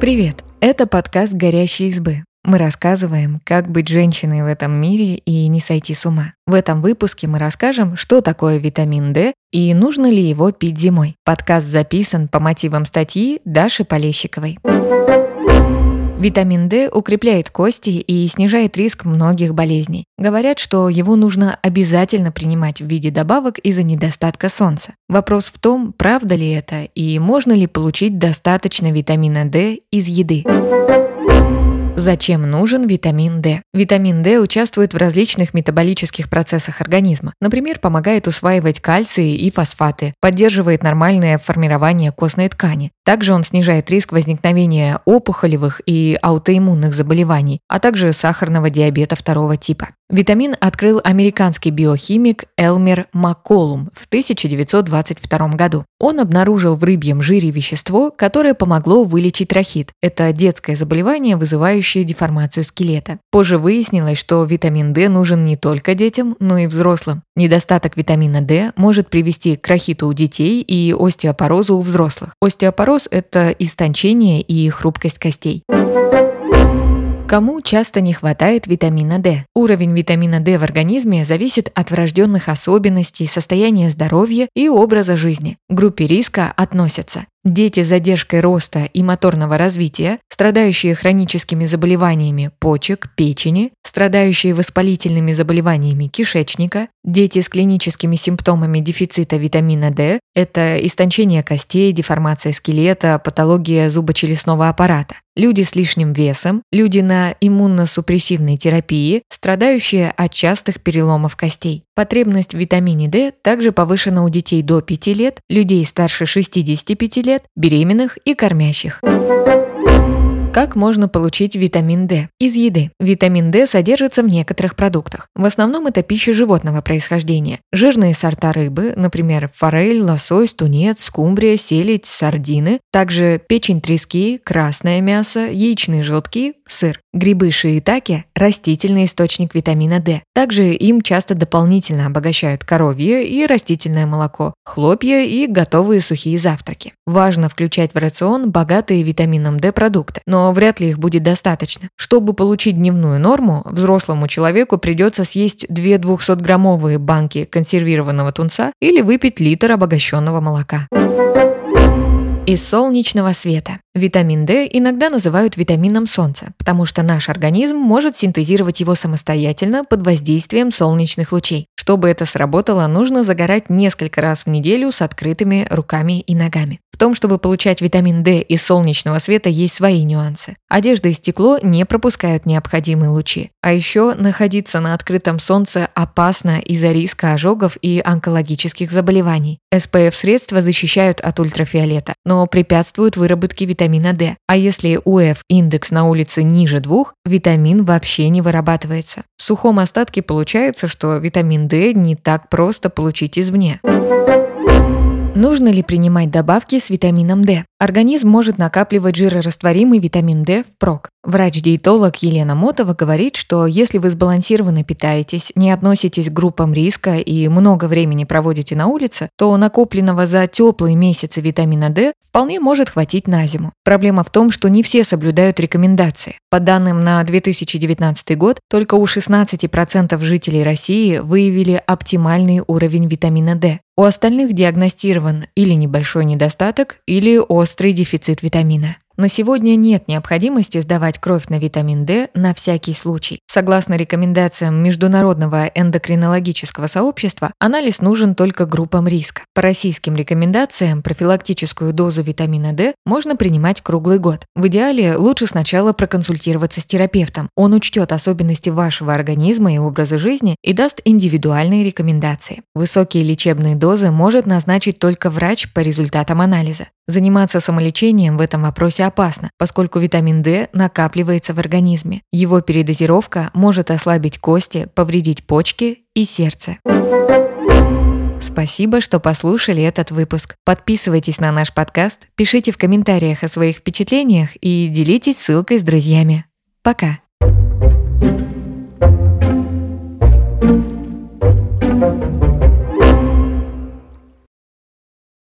Привет! Это подкаст «Горящие избы». Мы рассказываем, как быть женщиной в этом мире и не сойти с ума. В этом выпуске мы расскажем, что такое витамин D и нужно ли его пить зимой. Подкаст записан по мотивам статьи Даши Полещиковой. Витамин D укрепляет кости и снижает риск многих болезней. Говорят, что его нужно обязательно принимать в виде добавок из-за недостатка солнца. Вопрос в том, правда ли это и можно ли получить достаточно витамина D из еды. Зачем нужен витамин D? Витамин D участвует в различных метаболических процессах организма. Например, помогает усваивать кальций и фосфаты, поддерживает нормальное формирование костной ткани. Также он снижает риск возникновения опухолевых и аутоиммунных заболеваний, а также сахарного диабета второго типа. Витамин открыл американский биохимик Элмер Макколум в 1922 году. Он обнаружил в рыбьем жире вещество, которое помогло вылечить рахит. Это детское заболевание, вызывающее деформацию скелета. Позже выяснилось, что витамин D нужен не только детям, но и взрослым. Недостаток витамина D может привести к рахиту у детей и остеопорозу у взрослых. Остеопороз – это истончение и хрупкость костей. Кому часто не хватает витамина D? Уровень витамина D в организме зависит от врожденных особенностей, состояния здоровья и образа жизни. К группе риска относятся Дети с задержкой роста и моторного развития, страдающие хроническими заболеваниями почек, печени, страдающие воспалительными заболеваниями кишечника, дети с клиническими симптомами дефицита витамина D – это истончение костей, деформация скелета, патология зубочелюстного аппарата, люди с лишним весом, люди на иммуносупрессивной терапии, страдающие от частых переломов костей. Потребность в витамине D также повышена у детей до 5 лет, людей старше 65 лет, беременных и кормящих. Как можно получить витамин D? Из еды. Витамин D содержится в некоторых продуктах. В основном это пища животного происхождения. Жирные сорта рыбы, например, форель, лосось, тунец, скумбрия, селедь, сардины. Также печень трески, красное мясо, яичные желтки, сыр. Грибы шиитаке – растительный источник витамина D. Также им часто дополнительно обогащают коровье и растительное молоко, хлопья и готовые сухие завтраки. Важно включать в рацион богатые витамином D продукты, но вряд ли их будет достаточно. Чтобы получить дневную норму, взрослому человеку придется съесть 2 200-граммовые банки консервированного тунца или выпить литр обогащенного молока. Из солнечного света. Витамин D иногда называют витамином солнца, потому что наш организм может синтезировать его самостоятельно под воздействием солнечных лучей. Чтобы это сработало, нужно загорать несколько раз в неделю с открытыми руками и ногами том, чтобы получать витамин D из солнечного света, есть свои нюансы. Одежда и стекло не пропускают необходимые лучи. А еще находиться на открытом солнце опасно из-за риска ожогов и онкологических заболеваний. SPF-средства защищают от ультрафиолета, но препятствуют выработке витамина D. А если УФ-индекс на улице ниже двух, витамин вообще не вырабатывается. В сухом остатке получается, что витамин D не так просто получить извне. Нужно ли принимать добавки с витамином D? Организм может накапливать жирорастворимый витамин D впрок. Врач-диетолог Елена Мотова говорит, что если вы сбалансированно питаетесь, не относитесь к группам риска и много времени проводите на улице, то накопленного за теплые месяцы витамина D вполне может хватить на зиму. Проблема в том, что не все соблюдают рекомендации. По данным на 2019 год, только у 16% жителей России выявили оптимальный уровень витамина D. У остальных диагностирован или небольшой недостаток, или острый дефицит витамина. На сегодня нет необходимости сдавать кровь на витамин D на всякий случай. Согласно рекомендациям Международного эндокринологического сообщества, анализ нужен только группам риска. По российским рекомендациям профилактическую дозу витамина D можно принимать круглый год. В идеале лучше сначала проконсультироваться с терапевтом. Он учтет особенности вашего организма и образа жизни и даст индивидуальные рекомендации. Высокие лечебные дозы может назначить только врач по результатам анализа. Заниматься самолечением в этом вопросе опасно, поскольку витамин D накапливается в организме. Его передозировка может ослабить кости, повредить почки и сердце. Спасибо, что послушали этот выпуск. Подписывайтесь на наш подкаст, пишите в комментариях о своих впечатлениях и делитесь ссылкой с друзьями. Пока!